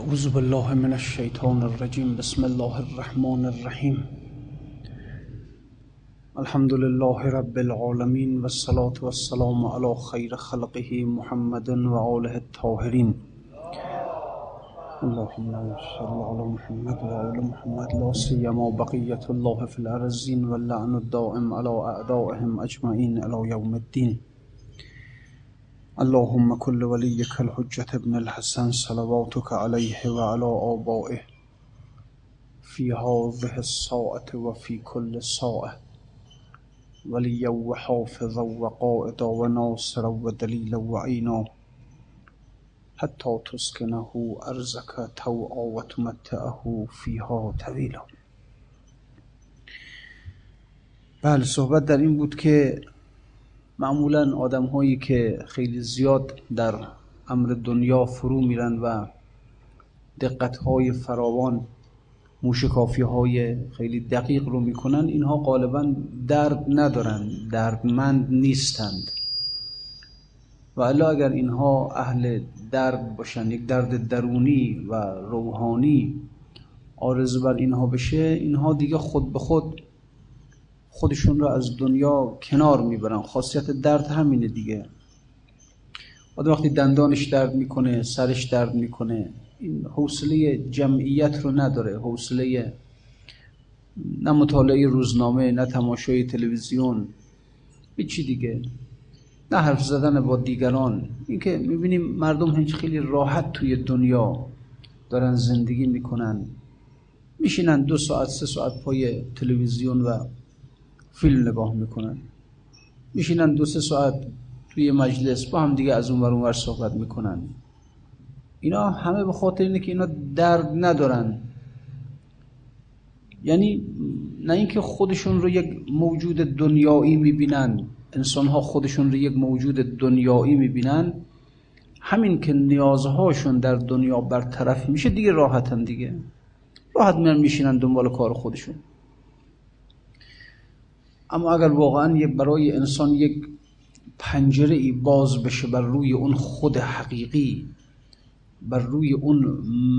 أعوذ بالله من الشيطان الرجيم بسم الله الرحمن الرحيم. الحمد لله رب العالمين والصلاة والسلام على خير خلقه محمد وآله الطاهرين. اللهم صل على محمد وآل محمد لا سيما بقية الله في الأرزين واللعن الدائم على أعدائهم أجمعين إلى يوم الدين. اللهم كل وليك الحجة ابن الحسن صلواتك عليه وعلى آبائه في هذه الساعة وفي كل ساعة وليا وحافظا وقائدا وناصرا ودليلا وعينا حتى تسكنه أرزك توعا وتمتعه فيها طويلا. بله صحبت در این بود که معمولا آدم هایی که خیلی زیاد در امر دنیا فرو میرن و دقت های فراوان موشکافی های خیلی دقیق رو می‌کنن اینها غالبا درد ندارن دردمند نیستند. و الا اگر اینها اهل درد باشن یک درد درونی و روحانی آرزو بر اینها بشه اینها دیگه خود به خود خودشون رو از دنیا کنار می‌برن. خاصیت درد همینه دیگه. آدم وقتی دندانش درد می‌کنه سرش درد می‌کنه این حوصله جمعیت رو نداره. حوصله نه مطالعه روزنامه نه تماشای تلویزیون چی دیگه. نه حرف زدن با دیگران. اینکه می‌بینیم مردم هنچ خیلی راحت توی دنیا دارن زندگی می‌کنن. میشینن دو ساعت سه ساعت پای تلویزیون و فیلم نگاه می‌کنن. میشینن دو سه ساعت توی مجلس با هم دیگه از اون ور اونور صحبت می‌کنن. اینا همه به خاطر اینه که اینا درد ندارن. یعنی نه اینکه خودشون رو یک موجود دنیایی می‌بینن انسان ها خودشون رو یک موجود دنیایی می‌بینن. همین که نیازهاشون در دنیا برطرف میشه دیگه راحتن دیگه. راحت میرن میشینن دنبال کار خودشون. اما اگر واقعا برای انسان یک پنجره ای باز بشه بر روی اون خود حقیقی بر روی اون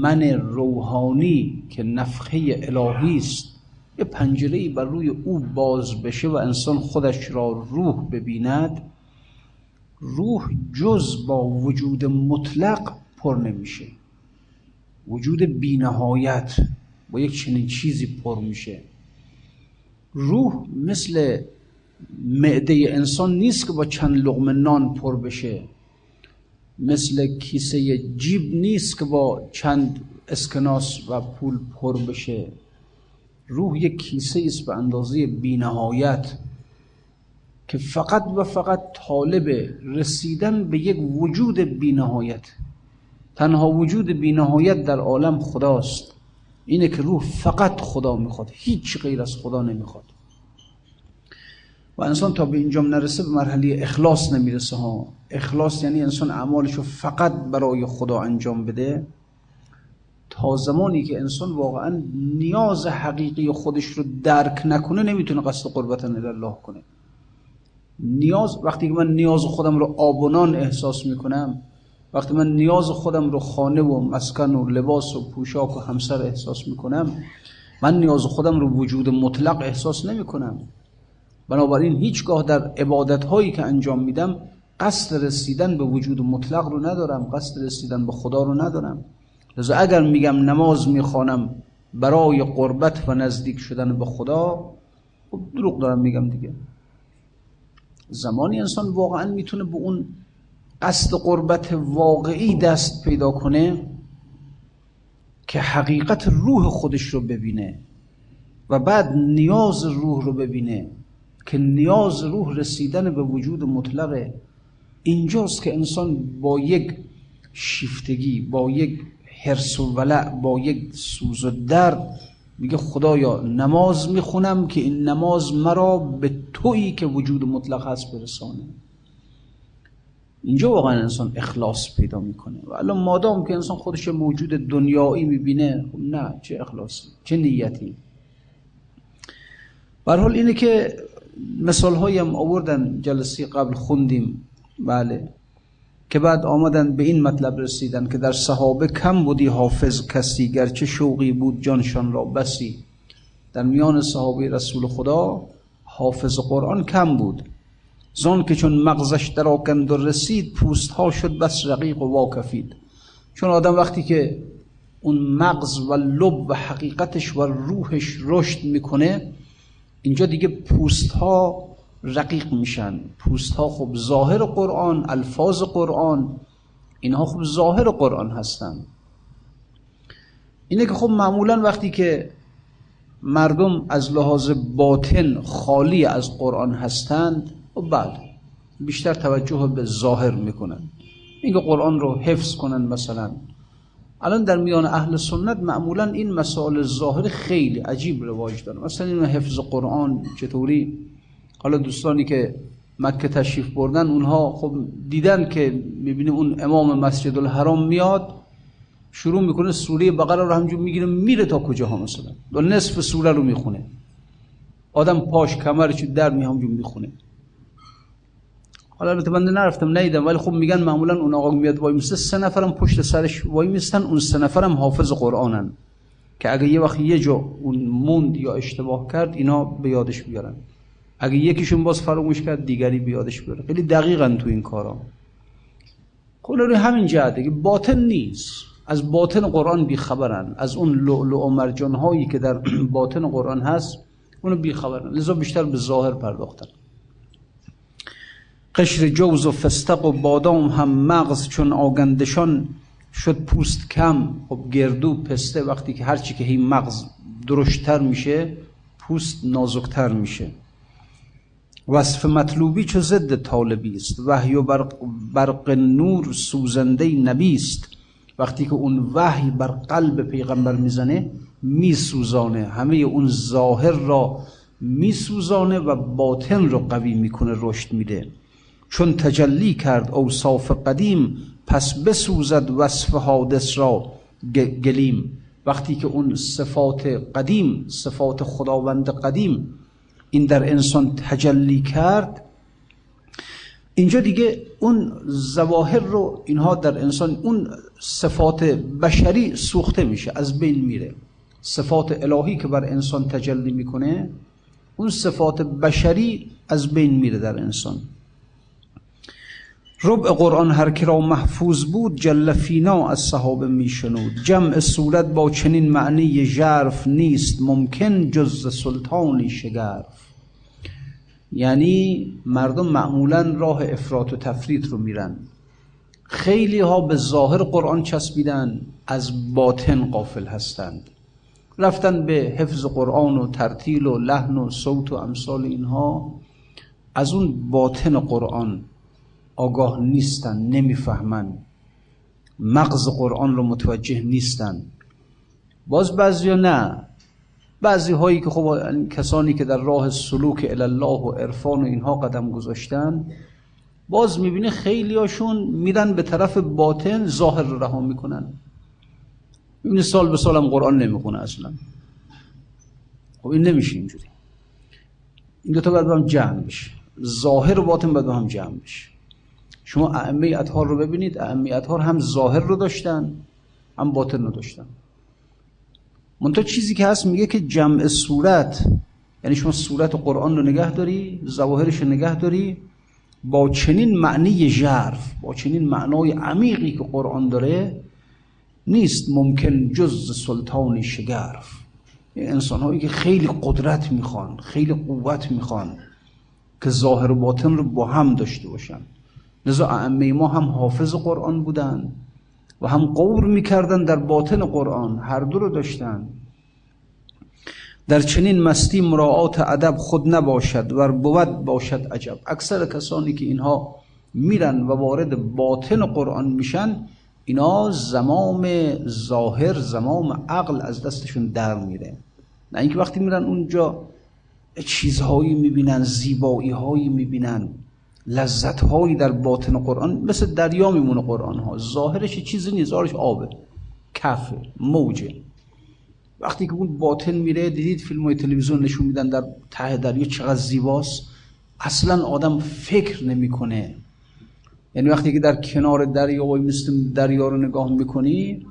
من روحانی که نفخه الهی است یه پنجره ای بر روی او باز بشه و انسان خودش را روح ببیند روح جز با وجود مطلق پر نمیشه. وجود بینهایت با یک چنین چیزی پر میشه. روح مثل معده انسان نیست که با چند لغم نان پر بشه. مثل کیسه جیب نیست که با چند اسکناس و پول پر بشه. روح یک کیسه است به اندازه بینهایت که فقط و فقط طالب رسیدن به یک وجود بینهایت. تنها وجود بینهایت در عالم خداست. اینه که روح فقط خدا می‌خواد هیچ غیر از خدا نمی‌خواد. و انسان تا به اینجام نرسه به مرحله اخلاص نمی‌رسه ها. اخلاص یعنی انسان اعمالش رو فقط برای خدا انجام بده. تا زمانی که انسان واقعا نیاز حقیقی خودش رو درک نکنه نمی‌تونه قصد قربت الله کنه. نیاز وقتی که من نیاز خودم رو آبونان احساس می‌کنم وقتی من نیاز خودم رو خانه و مسکن و لباس و پوشاک و همسر احساس می‌کنم من نیاز خودم رو وجود مطلق احساس نمی‌کنم. بنابراین هیچگاه در عبادت هایی که انجام میدم قصد رسیدن به وجود مطلق رو ندارم قصد رسیدن به خدا رو ندارم. لذا اگر میگم نماز می‌خوانم برای قربت و نزدیک شدن به خدا خب دروغ دارم میگم دیگه. زمانی انسان واقعا می‌تونه به اون قصد قربت واقعی دست پیدا کنه که حقیقت روح خودش رو ببینه و بعد نیاز روح رو ببینه که نیاز روح رسیدن به وجود مطلقه اینجاست که انسان با یک شیفتگی با یک حرس و ولع با یک سوز و درد میگه خدایا نماز می‌خونم که این نماز مرا به تویی که وجود مطلق هست برسانه. اینجا واقعا انسان اخلاص پیدا می‌کنه. و الان مادام که انسان خودش موجود دنیایی می‌بینه خب نه چه اخلاصی چه نیتی. حال اینه که مثال هایی هم آوردن جلسه قبل خوندیم بله که بعد آمدن به این مطلب رسیدن که در صحابه کم بودی حافظ کسی گرچه شوقی بود جانشان را بسی. در میان صحابه رسول خدا حافظ قرآن کم بود. زان که چون مغزش در آکند و رسید پوست ها شد بس رقیق و واکفید. چون آدم وقتی که اون مغز و لب و حقیقتش و روحش رشد می‌کنه اینجا دیگه پوست ها رقیق میشن. پوست ها خب ظاهر قرآن الفاظ قرآن اینها خب ظاهر قرآن هستن. اینه که خب معمولا وقتی که مردم از لحاظ باطن خالی از قرآن هستند و خب بعد بیشتر توجه به ظاهر می‌کنن. اینکه قرآن رو حفظ کنن مثلا. الان در میان اهل سنت معمولا این مسائل ظاهر خیلی عجیب رواج داره. مثلا این حفظ قرآن چطوری؟ حالا دوستانی که مکه تشریف بردن اونها خب دیدن که می‌بینیم اون امام مسجد الحرام میاد شروع می‌کنه سوره بقره رو همجور می‌گیره میره تا کجاها مثلا؟ و نصف سوره رو می‌خونه. آدم پاش کمرش در می همجور می‌خونه. حالا البته بنده نرفتم نیدم. ولی خب میگن معمولا اون آقا میاد وای میسته سه نفرم پشت سرش وای میستن اون سه نفرم حافظ قرآنن. که اگه یه وقت یه جا اون موند یا اشتباه کرد اینا به یادش بیارن. اگه یکیشون باز فراموش کرد دیگری به یادش بیاره. خیلی دقیقا تو این کارا. خب همین جهته که باطن نیست. از باطن قرآن بیخبرن. از اون لؤلؤ و مرجان هایی که در باطن قرآن هست اونو بیخبرن. لذا بیشتر به ظاهر پرداختن. قشر جوز و فستق و بادام هم مغز چون آگندشان شد پوست کم. خب گردو پسته وقتی که هرچی که هی مغز درشتر میشه پوست نازکتر میشه. وصف مطلوبی چو ضد طالبی است. وحی و برق, برق نور سوزنده نبی است. وقتی که اون وحی بر قلب پیغمبر می‌زنه میسوزانه. همه اون ظاهر را میسوزانه و باطن رو قوی می‌کنه رشد میده. چون تجلی کرد اوصاف قدیم پس بسوزد وصف حادث را گلیم. وقتی که اون صفات قدیم صفات خداوند قدیم این در انسان تجلی کرد اینجا دیگه اون زواهر رو اینها در انسان اون صفات بشری سوخته میشه از بین میره. صفات الهی که بر انسان تجلی می‌کنه اون صفات بشری از بین میره در انسان. ربع قرآن هر که را محفوظ بود جل فینا از صحابه میشنود. جمع صورت با چنین معنی ژرف نیست ممکن جز سلطانی شگرف. یعنی مردم معمولا راه افراط و تفرید رو میرن. خیلی ها به ظاهر قرآن چسبیدن از باطن قافل هستند. رفتن به حفظ قرآن و ترتیل و لحن و صوت و امثال اینها از اون باطن قرآن آگاه نیستن نمی‌فهمن. مغز قرآن رو متوجه نیستن. باز بعضی نه. بعضی هایی که خب کسانی که در راه سلوک الله و عرفان و اینها قدم گذاشتن باز می‌بینه خیلی هاشون میرن به طرف باطن ظاهر رو رها می‌کنن. می‌بینه سال به سالم قرآن نمی‌خونه اصلا. خب این نمیشه اینجوری. این دوتا باید با هم جمع بشه ظاهر و باطن باید با هم جمع بشه شما ائمه اطهار رو ببینید ائمه اطهار هم ظاهر رو داشتن هم باطن رو داشتن. منتها چیزی که هست میگه که جمع صورت یعنی شما صورت قرآن رو نگه داری ظواهرش رو نگه داری با چنین معنی ژرف با چنین معنای عمیقی که قرآن داره نیست ممکن جز سلطان شگرف. انسان هایی که خیلی قدرت می‌خوان خیلی قوت می‌خوان که ظاهر و باطن رو با هم داشته باشن. لذا ائمه ما هم حافظ قرآن بودن و هم قور می‌کردن در باطن قرآن هر دو رو داشتن. در چنین مستی مراعات ادب خود نباشد و بود باشد عجب. اکثر کسانی که اینها میرن و وارد باطن قرآن میشن اینا زمام ظاهر زمام عقل از دستشون در میره. نه اینکه وقتی میرن اونجا چیزهایی می‌بینن زیبایی هایی می‌بینن. لذت هایی در باطن قرآن مثل دریا میمونه قرآن ها ظاهرش چیزی نیست ظاهرش آبه. کفه موجه. وقتی که اون باطن میره دیدید فیلم های تلویزیون نشون میدن در ته دریا چقدر زیباست؟ اصلا آدم فکر نمی‌کنه. یعنی وقتی که در کنار دریا و مثل دریا رو نگاه می‌کنی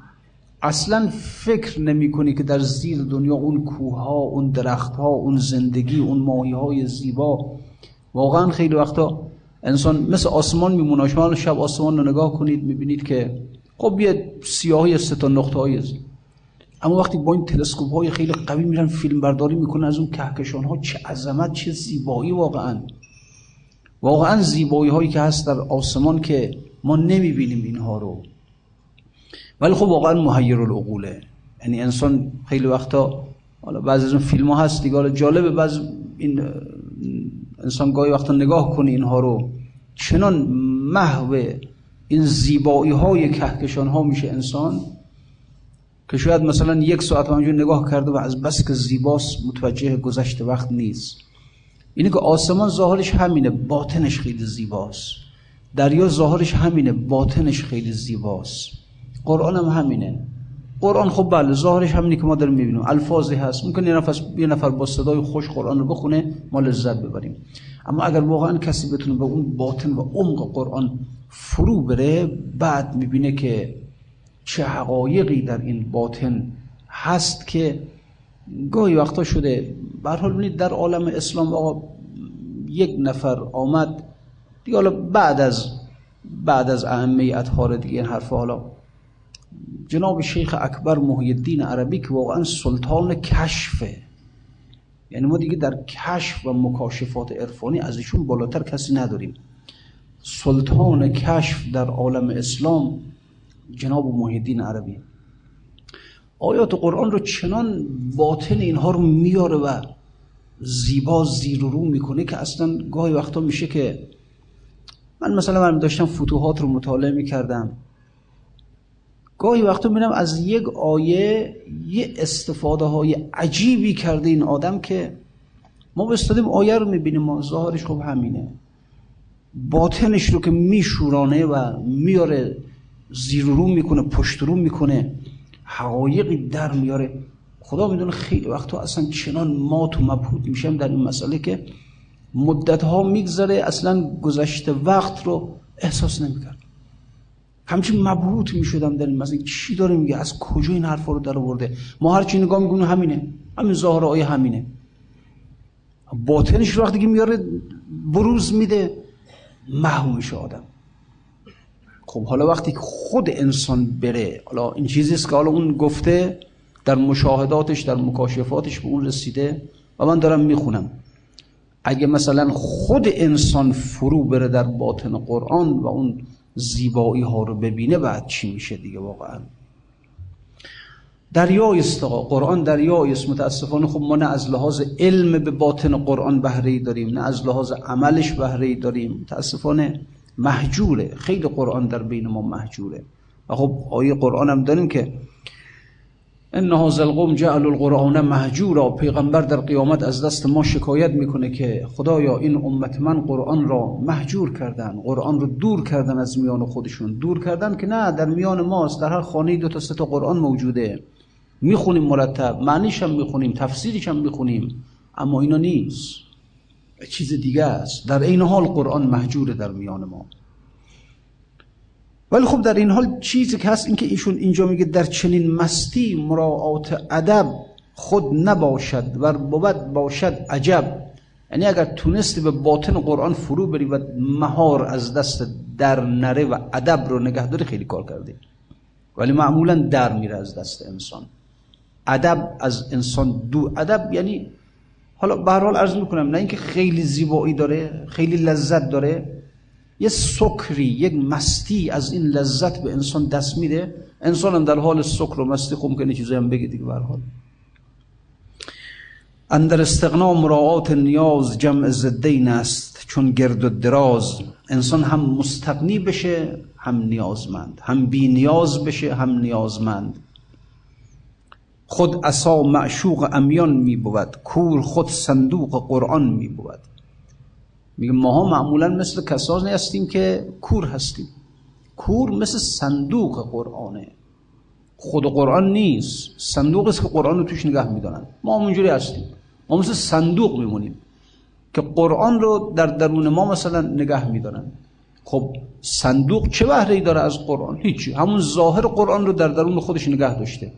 اصلا فکر نمی کنی که در زیر دنیا اون کوه ها اون درخت ها اون زندگی اون ماهی های زیبا. واقعا خیلی وقتا انسان مثل آسمان میمونه. شما شب آسمان رو نگاه کنید می‌بینید که خب یه سیاهی سه تا نقطه های اما وقتی با این تلسکوپ های خیلی قوی میرن فیلم برداری می‌کنن از اون کهکشان ها چه عظمت چه زیبایی واقعا. واقعا زیبایی هایی که هست در آسمان که ما نمی‌بینیم اینها رو. ولی خب واقعا محیر العقوله یعنی انسان خیلی وقتا حالا بعضی از اون فیلم ها هست دیگه. جالبه بعض این انسان گاهی وقتا نگاه کنه اینها رو چنان محو این زیبایی های کهکشان ها میشه انسان که شاید مثلا یک ساعت همونجور نگاه کرده و از بس که زیباست متوجه گذشت وقت نیست. اینه که آسمان ظاهرش همینه باطنش خیلی زیباست. دریا ظاهرش همینه باطنش خیلی زیباست. قرآن هم همینه. قرآن خب بله ظاهرش همینه که ما داریم می‌بینیم. الفاظی هست. ممکن یه نفر یه نفر با صدای خوش قرآن رو بخونه ما لذت ببریم. اما اگر واقعا کسی بتونه به اون باطن و عمق قرآن فرو بره بعد می‌بینه که چه حقایقی در این باطن هست که گاهی وقتا شده. به حال در عالم اسلام آقا یک نفر آمد دیگه حالا بعد از بعد از ائمه اطهار دیگه این حرف حالا جناب شیخ اکبر محی الدین عربی که واقعا سلطان کشفه. یعنی ما دیگه در کشف و مکاشفات عرفانی از ایشون بالاتر کسی نداریم. سلطان کشف در عالم اسلام جناب محی الدین عربی. آیات قرآن رو چنان باطن اینها رو میاره و زیبا زیر رو می‌کنه که اصلا گاهی وقتا میشه که من مثلا من داشتم فتوحات رو مطالعه می‌کردم. گاهی وقتا میرم از یک آیه یه استفاده های عجیبی کرده این آدم که ما بستادیم آیه رو می‌بینیم ما ظاهرش خب همینه. باطنش رو که میشورانه و میاره زیر رو می‌کنه پشت رو می‌کنه حقایقی در میاره. خدا می‌دونه خیلی وقتا اصلا چنان مات و مبهوت میشم در این مسئله که مدت ها میگذره اصلا گذشته وقت رو احساس نمی‌کرد همچین مبهوت می‌شدم در این مسئله چی داره میگه؟ از کجا این حرفا رو در آورده؟ ما هر چی نگاه می‌کنیم همینه. همین ظاهر آیه همینه. باطنش وقتی که میاره بروز میده. محو میشه آدم. خب حالا وقتی خود انسان بره حالا این چیزی است که حالا اون گفته در مشاهداتش در مکاشفاتش به اون رسیده و من دارم می‌خونم. اگه مثلا خود انسان فرو بره در باطن قرآن و اون زیبایی ها رو ببینه بعد چی میشه دیگه واقعا. دریای است قرآن دریای است متاسفانه خب ما نه از لحاظ علم به باطن قرآن بهره داریم نه از لحاظ عملش بهره داریم. متاسفانه محجوره خیلی قرآن در بین ما محجوره. و خب آیه قرآن هم داریم که ان هذا جعل القرآن محجورا پیغمبر در قیامت از دست ما شکایت می‌کنه که خدایا این امت من قرآن را محجور کردن قرآن رو دور کردن از میان خودشون. دور کردن که نه در میان ماست در هر خانه دو تا سه تا قرآن موجوده. می‌خونیم مرتب معنیش هم می‌خونیم تفسیرش هم می‌خونیم اما اینا نیست. چیز دیگه است. در این حال قرآن محجور در میان ما. ولی خب در این حال چیزی که هست اینکه ایشون اینجا میگه در چنین مستی مراعات ادب خود نباشد و بود باشد عجب. یعنی اگر تونستی به باطن قرآن فرو بری و مهار از دست در نره و ادب رو نگه داری خیلی کار کردی. ولی معمولا در میره از دست انسان. ادب از انسان دو ادب یعنی حالا به هر حال عرض می‌کنم نه اینکه خیلی زیبایی داره خیلی لذت داره یه سکری یک مستی از این لذت به انسان دست میده. انسان هم در حال سکر و مستی خب ممکنه چیزی هم بگه دیگه به حال. اندر استغنا مراعات نیاز جمع زدین است چون گرد و دراز. انسان هم مستغنی بشه هم نیازمند. هم بی نیاز بشه هم نیازمند. خود اسا معشوق امیان می بود کور خود صندوق قرآن می بود. میگه ماها معمولا مثل کسانی هستیم که کور هستیم. کور مثل صندوق قرآنه خود قرآن نیست. صندوق است که قرآن رو توش نگه میدارن. ما اونجوری هستیم. ما مثل صندوق میمونیم که قرآن رو در درون ما مثلا نگه میدارن. خب صندوق چه بهره ای داره از قرآن؟ هیچی. همون ظاهر قرآن رو در درون خودش نگه داشته.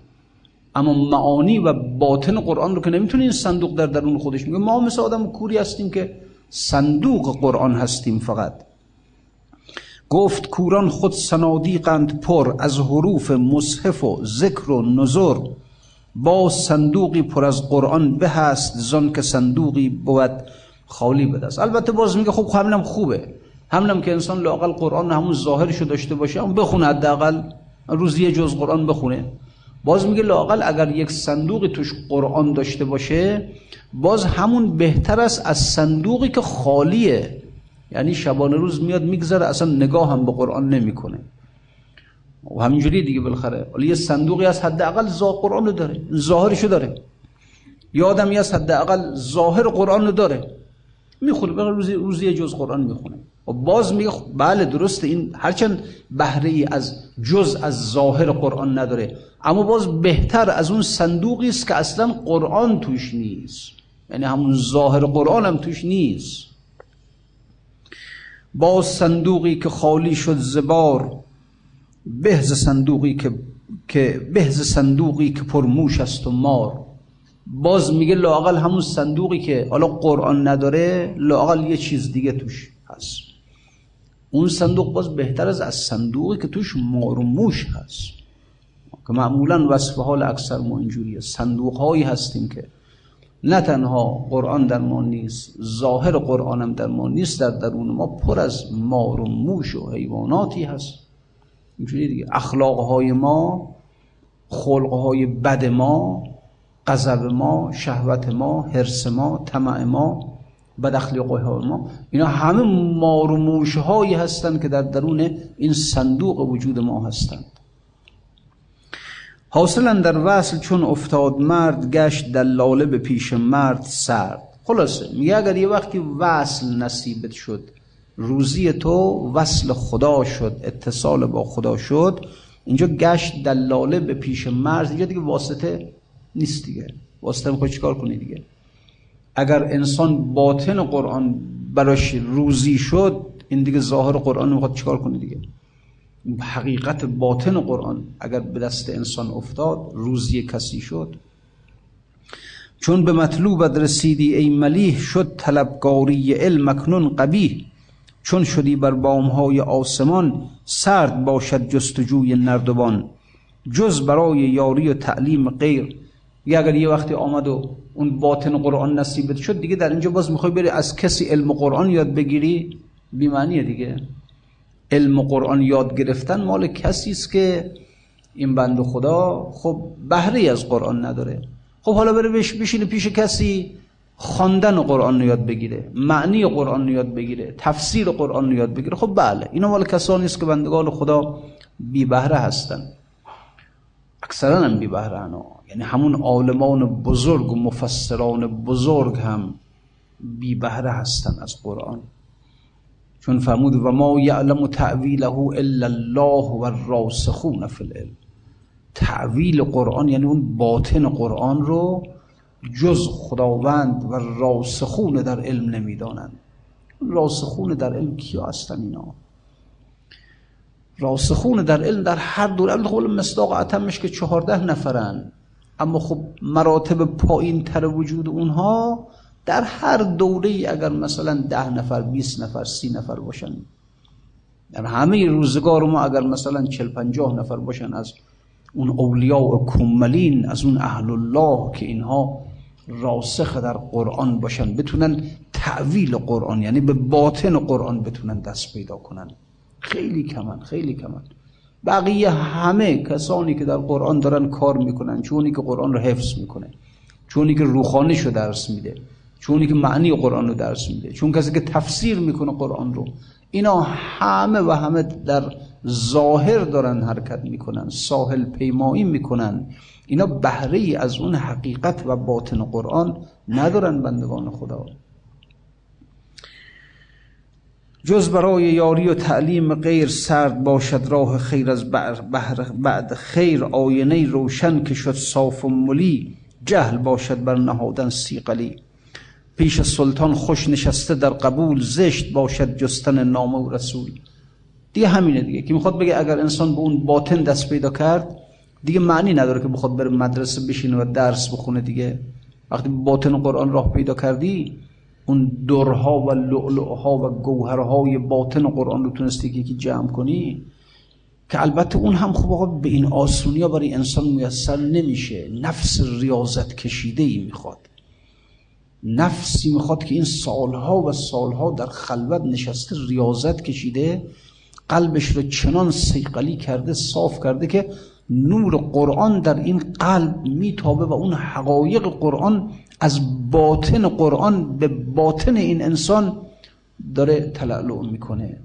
اما معانی و باطن قرآن رو که نمی‌تونه این صندوق در درون خودش. میگه ما مثل آدم کوری هستیم که صندوق قرآن هستیم فقط. گفت کوران خود صنادیقند پر از حروف مصحف و ذکر و نظر با صندوقی پر از قرآن به هست زن که صندوقی بود خالی بدست البته باز میگه خب همینم خوبه. همینم که انسان لاقل قرآن همون ظاهرشو داشته باشه هم بخونه حداقل روزی یه جز قرآن بخونه. باز میگه لاقل اگر یک صندوقی توش قرآن داشته باشه باز همون بهتر است از صندوقی که خالیه. یعنی شبانه روز میاد میگذره اصلا نگاه هم به قرآن نمی‌کنه. و همینجوری دیگه بالاخره. ولی یه صندوقی از حداقل زا قرآن داره ظاهرشو داره. یه آدمی از حداقل ظاهر قرآن داره. می‌خونه بقیه روزی, روزی یه جز قرآن می‌خونه. و باز میگه خب بله درسته این هرچند بهره ای از جز از ظاهر قرآن نداره اما باز بهتر از اون صندوقی است که اصلا قرآن توش نیست. یعنی همون ظاهر قرآن هم توش نیست. باز صندوقی که خالی شد زبار بهز صندوقی که که بهز صندوقی که پرموش است و مار. باز میگه لاقل همون صندوقی که حالا قرآن نداره لاقل یه چیز دیگه توش هست. اون صندوق باز بهتر از از صندوقی که توش مار و موش هست. که معمولا وصف حال اکثر ما اینجوریه. صندوق هایی هستیم که نه تنها قرآن در ما نیست ظاهر قرآن هم در ما نیست در درون ما پر از مار و موش و حیواناتی هست. اینجوری دیگه. اخلاق های ما خلق های بد ما غضب ما شهوت ما حرس ما طمع ما بد اخلاقی ما. اینا همه مار و موش هایی هستند که در درون این صندوق وجود ما هستند. حاصلا در وصل چون افتاد مرد گشت دلاله به پیش مرد سرد. خلاصه میگه اگر یه وقتی وصل نصیبت شد روزی تو وصل خدا شد اتصال با خدا شد اینجا گشت دلاله به پیش مرد اینجا دیگه واسطه نیست دیگه. واسطه می‌خوای چیکار کنی دیگه؟ اگر انسان باطن قرآن براش روزی شد این دیگه ظاهر قرآن می‌خواد چیکار کنی دیگه؟ حقیقت باطن قرآن اگر به دست انسان افتاد روزی کسی شد. چون به مطلوبت رسیدی ای ملیح شد طلبگاری علم مکنون قبیح. چون شدی بر بامهای آسمان سرد باشد جستجوی نردبان. جز برای یاری و تعلیم غیر. یا اگر یه وقتی آمد و اون باطن قرآن نصیبت شد دیگه در اینجا باز می‌خوای بری از کسی علم قرآن یاد بگیری؟ بیمعنیه دیگه. علم قرآن یاد گرفتن مال کسی است که این بند خدا خب بهره از قرآن نداره. خب حالا بره بشینه پیش کسی خواندن قرآن یاد بگیره معنی قرآن یاد بگیره تفسیر قرآن یاد بگیره. خب بله اینا مال کسانی است که بندگان خدا بی بهره هستن. اکثرا هم بی بهره یعنی همون عالمان بزرگ و مفسران بزرگ هم بی بهره هستن از قرآن. چون فرمود و ما یعلم تعویله الا الله و الراسخون فی العلم. تعویل قرآن یعنی اون باطن قرآن رو جز خداوند و راسخون در علم نمی‌دانند. راسخون در علم کیا هستن اینا؟ راسخون در علم در هر دوره قول مصداق عتمش که چهارده نفرن. اما خب مراتب پایین تر وجود اونها در هر دوره اگر مثلا ده نفر 20 نفر سی نفر باشن. در همه روزگار ما اگر مثلا چل پنجاه نفر باشن از اون اولیاء و کملین از اون اهل الله که اینها راسخ در قرآن باشن بتونن تعویل قرآن یعنی به باطن قرآن بتونن دست پیدا کنن. خیلی کمن خیلی کمن. بقیه همه کسانی که در قرآن دارن کار می‌کنن چونی که قرآن رو حفظ می‌کنه چونی که روخانش رو درس میده چونی که معنی قرآن رو درس میده چون کسی که تفسیر می‌کنه قرآن رو اینا همه و همه در ظاهر دارن حرکت می‌کنن ساحل پیمایی می‌کنن. اینا بهره ای از اون حقیقت و باطن قرآن ندارن بندگان خدا. جز برای یاری و تعلیم غیر سرد باشد راه خیر از بعد خیر آینه روشن که شد صاف و ملی جهل باشد بر نهادن سیقلی پیش سلطان خوش نشسته در قبول زشت باشد جستن نامه و رسول. دیگه همینه دیگه. که می‌خواد بگه اگر انسان به اون باطن دست پیدا کرد دیگه معنی نداره که بخواد بره مدرسه بشینه و درس بخونه دیگه. وقتی باطن قرآن راه پیدا کردی اون درها و لؤلؤها و گوهرهای باطن قرآن رو تونستی که جمع کنی که البته اون هم خب آقا به این آسونی ها برای انسان میسر نمیشه. نفس ریاضت کشیده ای می‌خواد. نفسی می‌خواد که این سالها و سالها در خلوت نشسته ریاضت کشیده قلبش رو چنان سیقلی کرده صاف کرده که نور قرآن در این قلب میتابه و اون حقایق قرآن از باطن قرآن به باطن این انسان داره تلعلع می‌کنه.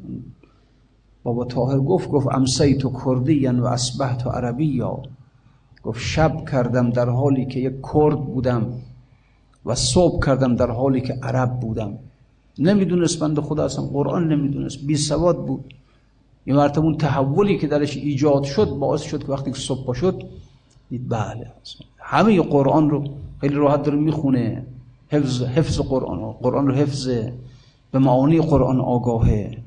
بابا طاهر گفت گفت امسیت کردی و اسبحت عربی یا گفت شب کردم در حالی که یک کرد بودم و صبح کردم در حالی که عرب بودم. نمی‌دونست بند خدا اصلا قرآن نمی‌دونست. بی سواد بود. یه مرتبه اون تحولی که درش ایجاد شد باعث شد که وقتی که صبح شد دید بله همه قرآن رو خیلی راحت داره می‌خونه حفظ, حفظ قرآن. قرآن رو حفظ به معانی قرآن آگاهه.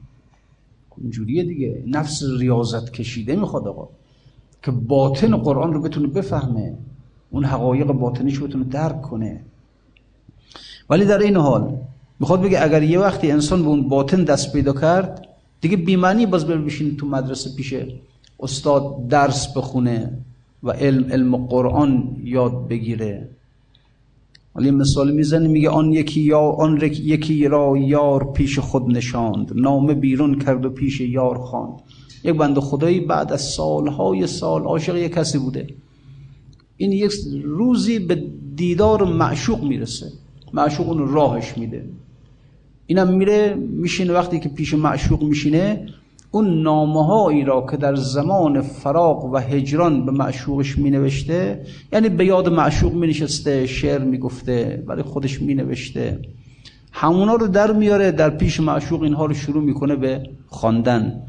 اینجوریه دیگه. نفس ریاضت کشیده می‌خواد آقا. که باطن قرآن رو بتونه بفهمه. اون حقایق باطنیش رو بتونه درک کنه. ولی در این حال می‌خواد بگه اگر یه وقتی انسان به اون باطن دست پیدا کرد دیگه بیمانی باز بر بشین تو مدرسه پیش استاد درس بخونه و علم علم قرآن یاد بگیره. ولی مثال می‌زنه میگه آن یکی یا آن یکی را یار پیش خود نشاند. نامه بیرون کرد و پیش یار خواند. یک بند خدایی بعد از سالهای سال عاشق یک کسی بوده. این یک روزی به دیدار معشوق می‌رسه. معشوق اون راهش میده. اینم میره میشینه. وقتی که پیش معشوق میشینه اون نامه را که در زمان فراق و هجران به معشوقش می نوشته یعنی به یاد معشوق می نشسته شعر می گفته برای خودش می نوشته همونا رو در میاره در پیش معشوق اینها رو شروع می‌کنه به خواندن.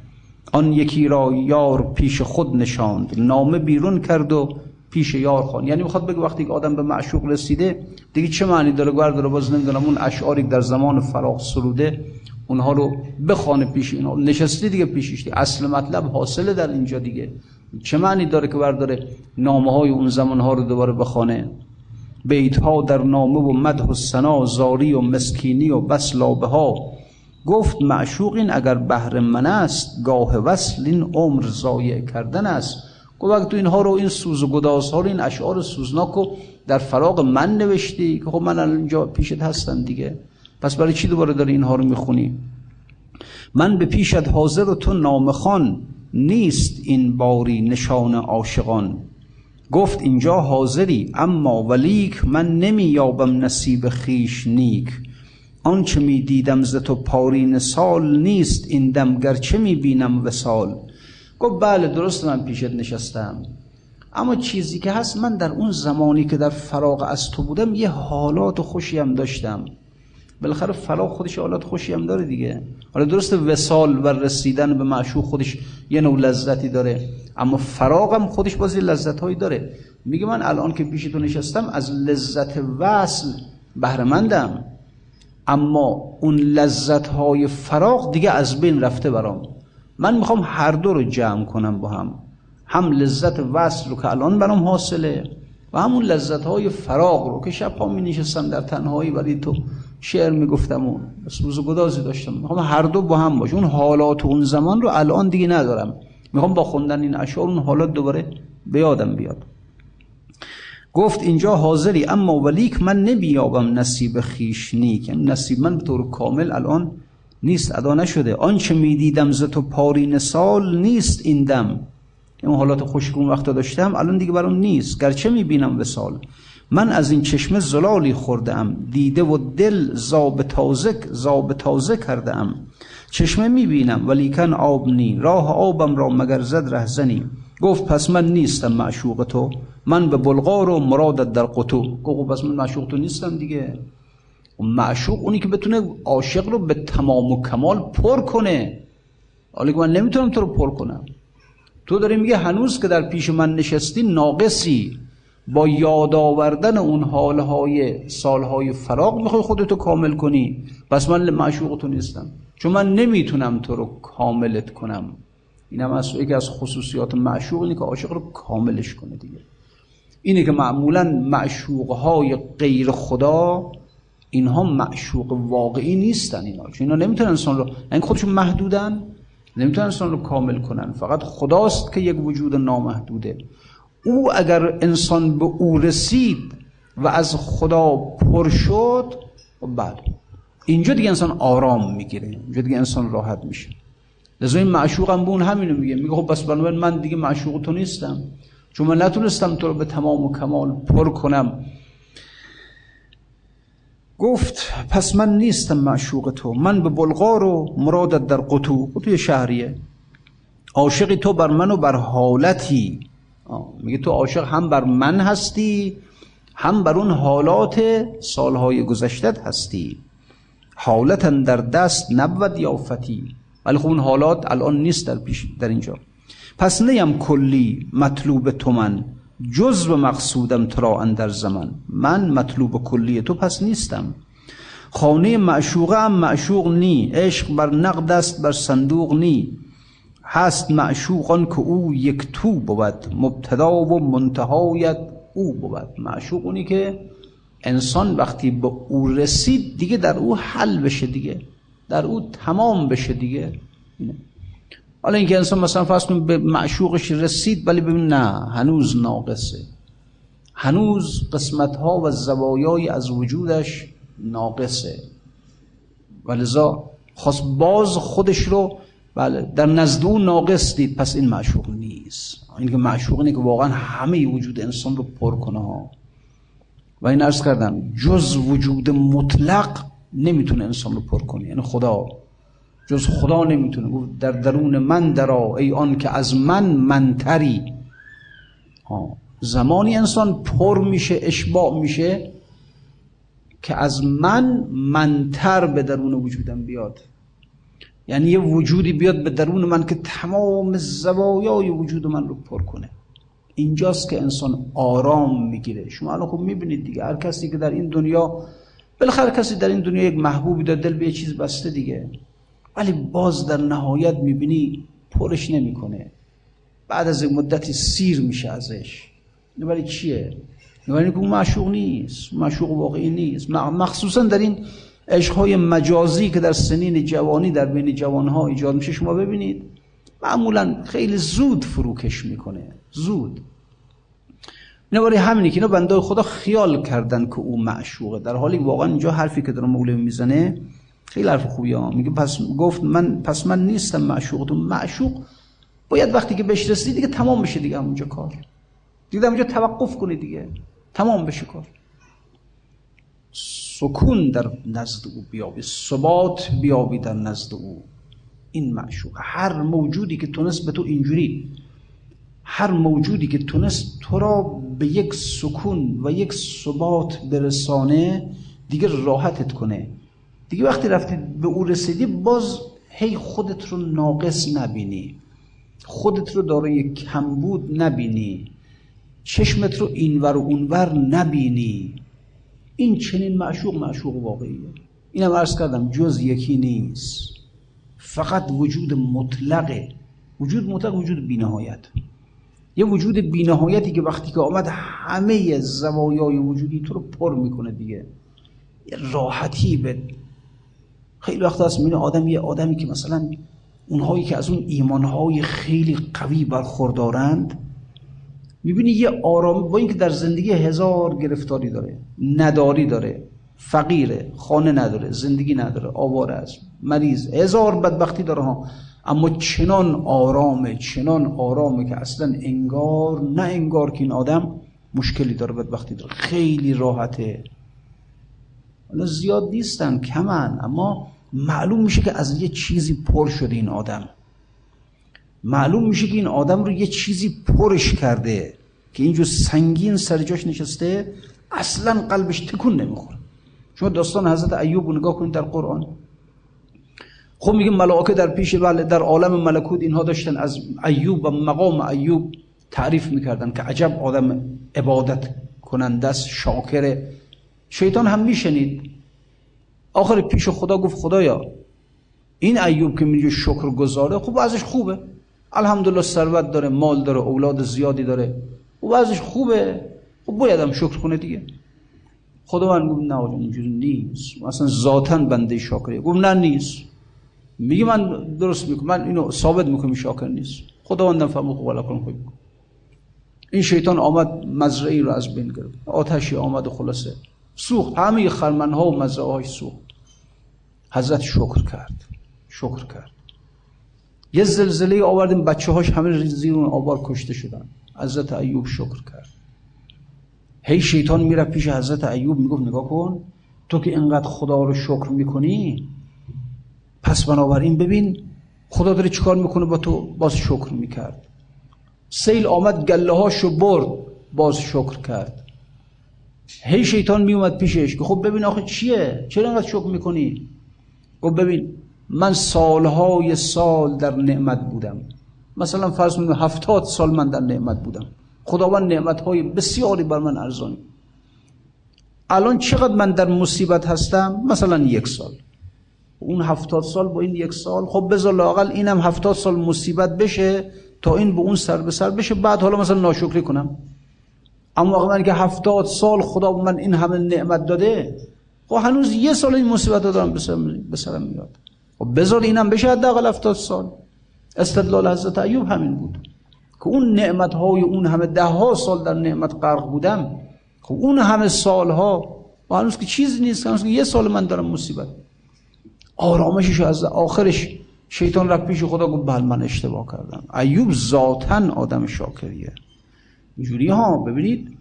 آن یکی را یار پیش خود نشاند نامه بیرون کرد و پیش یار خوان یعنی می‌خواد بگه وقتی که آدم به معشوق رسیده دیگه چه معنی داره گرد رو باز نمی‌دونم اون اشعاری در زمان فراغ سروده اونها رو بخوانه پیش اینا. نشستی دیگه پیشش اصل مطلب حاصله در اینجا دیگه. چه معنی داره که برداره نامه های اون زمان ها رو دوباره بخوانه؟ بیت ها در نامه و مدح و سنا زاری و مسکینی و بس لابه ها گفت معشوق این اگر بهر من است گاه وصل این عمر ضایع کردن است. گفت تو اینها رو این سوز و گداز ها رو این اشعار سوزناک رو در فراغ من نوشتی؟ که خب من اینجا پیشت هستم دیگه. پس برای چی دوباره داری اینها رو می‌خونی؟ من به پیشت حاضر و تو نامخان نیست این باری نشان عاشقان. گفت اینجا حاضری اما ولیک من نمی یابم نصیب خیش نیک. آنچه می دیدم ز تو پارین سال نیست این دم گرچه می بینم وسال گفت بله درست من پیشت نشستم. اما چیزی که هست من در اون زمانی که در فراغ از تو بودم یه حالات خوشی هم داشتم. بالاخره فراغ خودش حالات خوشی هم داره دیگه. حالا درست وسال و رسیدن به معشوق خودش یه نوع لذتی داره اما فراغ هم خودش بازی لذت هایی داره. میگه من الان که پیش تو نشستم از لذت وصل بهرمندم اما اون لذت های فراغ دیگه از بین رفته برام. من می‌خوام هر دو رو جمع کنم با هم. هم لذت وصل رو که الان برام حاصله و همون لذت های فراغ رو که شب ها می نشستم در تنهایی ولی تو شعر می‌گفتم اون. بس روز گدازی داشتم. می‌خوام هر دو با هم باشه اون حالات و اون زمان رو الان دیگه ندارم. می‌خوام با خوندن این اشعار اون حالات دوباره به یادم بیاد. گفت اینجا حاضری اما ولیک من نمیابم نصیب خیش نیک. یعنی نصیب من به طور کامل الان نیست ادا نشده. آنچه می‌دیدم ز تو پارین سال نیست این دم. اون حالات خوشگون وقتا داشتم الان دیگه برام نیست. گرچه می‌بینم وسال من از این چشمه زلالی خوردم. دیده و دل زاب تازه زاب تازه کردم. چشمه می‌بینم ولیکن آب نی. راه آبم را مگر زد رهزنی. گفت پس من نیستم معشوق تو. من به بلغار و مرادت در قطو گفت پس من معشوق تو نیستم دیگه. معشوق اونی که بتونه عاشق رو به تمام و کمال پر کنه. حالا من نمی‌تونم تو رو پر کنم. تو داری میگه هنوز که در پیش من نشستی ناقصی. با یاد آوردن اون حالهای سالهای فراغ می‌خوای خودتو کامل کنی. پس من معشوق تو نیستم. چون من نمی‌تونم تو رو کاملت کنم. این هم از یکی از خصوصیات معشوق اینه که عاشق رو کاملش کنه دیگه. اینه که معمولا معشوق های غیر خدا اینها معشوق واقعی نیستن اینا. چون اینا نمی‌تونن انسان رو این خودشون محدودن نمی‌تونن انسان رو کامل کنن. فقط خداست که یک وجود نامحدوده. او اگر انسان به او رسید و از خدا پر شد بله. اینجا دیگه انسان آرام می‌گیره اینجا دیگه انسان راحت میشه. لذا این معشوق هم به اون همینو میگه. میگه خب بس بنابراین من دیگه معشوق تو نیستم. چون من نتونستم تو رو به تمام و کمال پر کنم. گفت پس من نیستم معشوق تو. من به بلغار و مرادت در قطو قطو شهریه. عاشقی تو بر من و بر حالتی. میگه تو عاشق هم بر من هستی هم بر اون حالات سالهای گذشتت هستی. حالتا در دست نبود یافتی. ولی خب اون حالات الان نیست در, پیش در اینجا. پس نیم کلی مطلوب تو من جز به مقصودم ترا اندر زمان من مطلوب کلی تو پس نیستم. خانه معشوقه هم معشوق نی عشق بر نقد است بر صندوق نی. هست معشوقان که او یک تو بود مبتدا و منتهایت او بود. معشوق اونی که انسان وقتی به او رسید دیگه در او حل بشه دیگه در او تمام بشه دیگه. حالا اینکه انسان مثلا فرض کنیم به معشوقش رسید ولی ببین نه هنوز ناقصه. هنوز قسمت ها و زوایای از وجودش ناقصه. ولذا خواست باز خودش رو بله. در نزد او ناقص دید پس این معشوق نیست. این که معشوق اینه که واقعا همه وجود انسان رو پر کنه ها. و این ارز کردم جز وجود مطلق نمی‌تونه انسان رو پر کنه. یعنی خدا. جز خدا نمی‌تونه. گفت در درون من درا ای آن که از من منتری. زمانی انسان پر میشه اشباع میشه که از من منتر به درون وجودم بیاد. یعنی یه وجودی بیاد به درون من که تمام زوایای وجود من رو پر کنه. اینجاست که انسان آرام می‌گیره. شما الان خوب می‌بینید دیگه هر کسی که در این دنیا بالاخره کسی در این دنیا یک محبوبی داره دل به یه چیز بسته دیگه ولی باز در نهایت می‌بینی پرش نمی‌کنه. بعد از یک مدتی سیر میشه ازش. اینو برای چیه؟ برای که اون معشوق نیست. معشوق واقعی نیست. مخصوصا در این عشقهای مجازی که در سنین جوانی در بین جوانها ایجاد میشه شما ببینید. معمولا خیلی زود فروکش می‌کنه. زود. اینا برای همینی که اینا بنده خدا خیال کردن که او معشوقه. در حالی واقعا اینجا حرفی که داره مولوی می‌زنه خیلی حرف خوبی ها میگه پس گفت من پس من نیستم معشوق. تو معشوق باید وقتی که بهش رسیدی دیگه تمام بشه دیگه اونجا کار. دیگه اونجا توقف کنی دیگه. تمام بشه کار. سکون در نزد او بیابی ثبات بیابی در نزد او. این معشوق هر موجودی که تونست به تو اینجوری هر موجودی که تونست تو را به یک سکون و یک ثبات برسانه دیگه راحتت کنه. دیگه وقتی رفتی به او رسیدی باز هی خودت رو ناقص نبینی. خودت رو دارای کمبود نبینی. چشمت رو اینور و اونور نبینی. این چنین معشوق معشوق واقعیه. اینم عرض کردم جز یکی نیست. فقط وجود مطلقه وجود مطلق وجود بینهایت. یه وجود بینهایتی که وقتی که آمد همه زوایای وجودی تو رو پر می‌کنه دیگه. یه راحتی به خیلی وقت هست میونه آدم یه آدمی که مثلا اونهایی که از اون ایمانهای خیلی قوی برخوردارند می‌بینی یه آرامی با اینکه در زندگی هزار گرفتاری داره نداری داره فقیره خانه نداره زندگی نداره آواره است مریض هزار بدبختی داره ها. اما چنان آرامه چنان آرامه که اصلا انگار نه انگار که این آدم مشکلی داره بدبختی داره. خیلی راحته. حالا زیاد نیستن کمن اما معلوم میشه که از یه چیزی پر شده این آدم. معلوم میشه که این آدم رو یه چیزی پرش کرده که اینجور سنگین سر جاش نشسته اصلا قلبش تکون نمی‌خوره. شما داستان حضرت ایوب رو نگاه کنید در قرآن. خب میگه ملائکه در پیش بله در عالم ملکوت اینها داشتن. از ایوب و مقام ایوب تعریف می‌کردن که عجب آدم عبادت کننده است شاکره. شیطان هم میشنید. آخر پیش خدا گفت خدایا این ایوب که میگه شکر گذاره خب ازش خوبه. الحمدلله ثروت داره مال داره اولاد زیادی داره خب ازش خوبه خب باید هم شکر کنه دیگه خدا من گفت نه اینجوری نیست مثلا ذاتا بنده شاکریه گفت نه نیست میگه من درست می‌کنم من اینو ثابت می‌کنم شاکر نیست خداوندم خوب ولا کن خوب این شیطان آمد مزرعی رو از بین گرفت آتشی آمد و خلاصه سوخت همه خرمنها و مزرعه سوخت حضرت شکر کرد شکر کرد یه زلزله آوردیم بچه هاش همه زیر اون آبار کشته شدن. حضرت ایوب شکر کرد. هی شیطان میره پیش حضرت ایوب می‌گفت نگاه کن تو که اینقدر خدا رو شکر می‌کنی پس بنابراین ببین خدا داره چیکار می‌کنه با تو؟ باز شکر می‌کرد. سیل آمد گله هاشو برد باز شکر کرد. هی شیطان میومد پیشش که خب ببین آخه چیه؟ چرا اینقدر شکر می‌کنی؟ گفت ببین من سالهای سال در نعمت بودم. مثلا فرض کنید هفتاد سال من در نعمت بودم. خداوند نعمت های بسیاری بر من ارزانی. الان چقدر من در مصیبت هستم؟ مثلا یک سال. اون هفتاد سال با این یک سال خب بذار لاقل اینم هفتاد سال مصیبت بشه تا این به اون سر به سر بشه. بعد حالا مثلا ناشکری کنم. اما وقتی من که هفتاد سال خدا من این همه نعمت داده خب هنوز یه سال این مصیبت دارم به سرم میاد. خب بذار اینم بشه حداقل هفتاد سال. استدلال حضرت ایوب همین بود. که اون نعمت های اون همه ده ها سال در نعمت غرق بودم خب اون همه سال ها و هنوز که چیزی نیست که یه سال من دارم مصیبت. آرامشش از آخرش شیطان رفت پیش خدا گفت بل من اشتباه کردم. ایوب ذاتا آدم شاکریه. اینجوری ها ببینید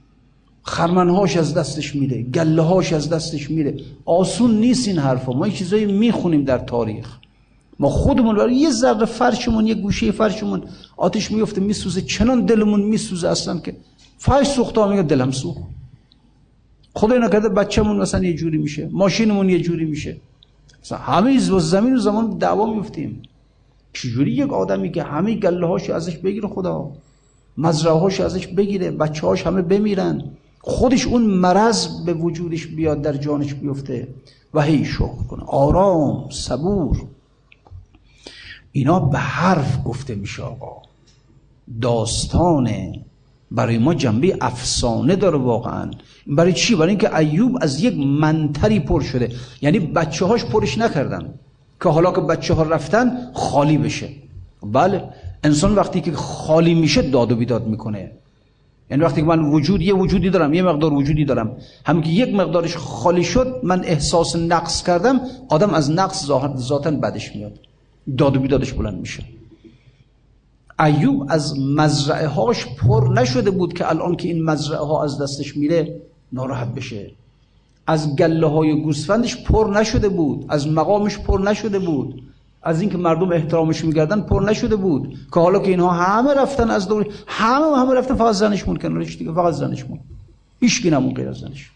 خرمنهاش از دستش میره گله هاش از دستش میره. آسون نیست این حرفا. ما چیزایی می‌خونیم در تاریخ. ما خودمون برای یه ذره فرشمون یه گوشه فرشمون آتش میفته میسوزه. چنان دلمون میسوزه اصلا که فرش سوخته میگه دلم سوخت. خدا نکرده بچه‌مون مثلا یه جوری میشه ماشینمون یه جوری میشه. مثلا همه زمین و زمان دعوا میفتیم چجوری یک آدمی که همه گله هاش ازش بگیره خدا؟ مزرعه هاش ازش بگیره بچه هاش همه بمیرن. خودش اون مرض به وجودش بیاد در جانش بیفته و هی شکر کنه. آرام صبور. اینا به حرف گفته میشه آقا. داستانه. برای ما جنبه افسانه داره واقعا. برای چی؟ برای اینکه ایوب از یک منتری پر شده. یعنی بچه هاش پرش نکردن. که حالا که بچه ها رفتن خالی بشه. بله. انسان وقتی که خالی میشه داد و بیداد می‌کنه. یعنی وقتی که من وجود یه وجودی دارم یه مقدار وجودی دارم. همین که یک مقدارش خالی شد من احساس نقص کردم آدم از نقص ذاتا بدش میاد. داد و بیدادش بلند میشه. ایوب از مزرعه هاش پر نشده بود که الان که این مزرعه ها از دستش میره ناراحت بشه. از گله های گوسفندش پر نشده بود از مقامش پر نشده بود. از اینکه مردم احترامش میگردن پر نشده بود. که حالا که اینها همه رفتن از دور همه همه رفتن فقط زنش مون کنارش دیگه فقط زنش مون. هیچ نمون غیر از زنش.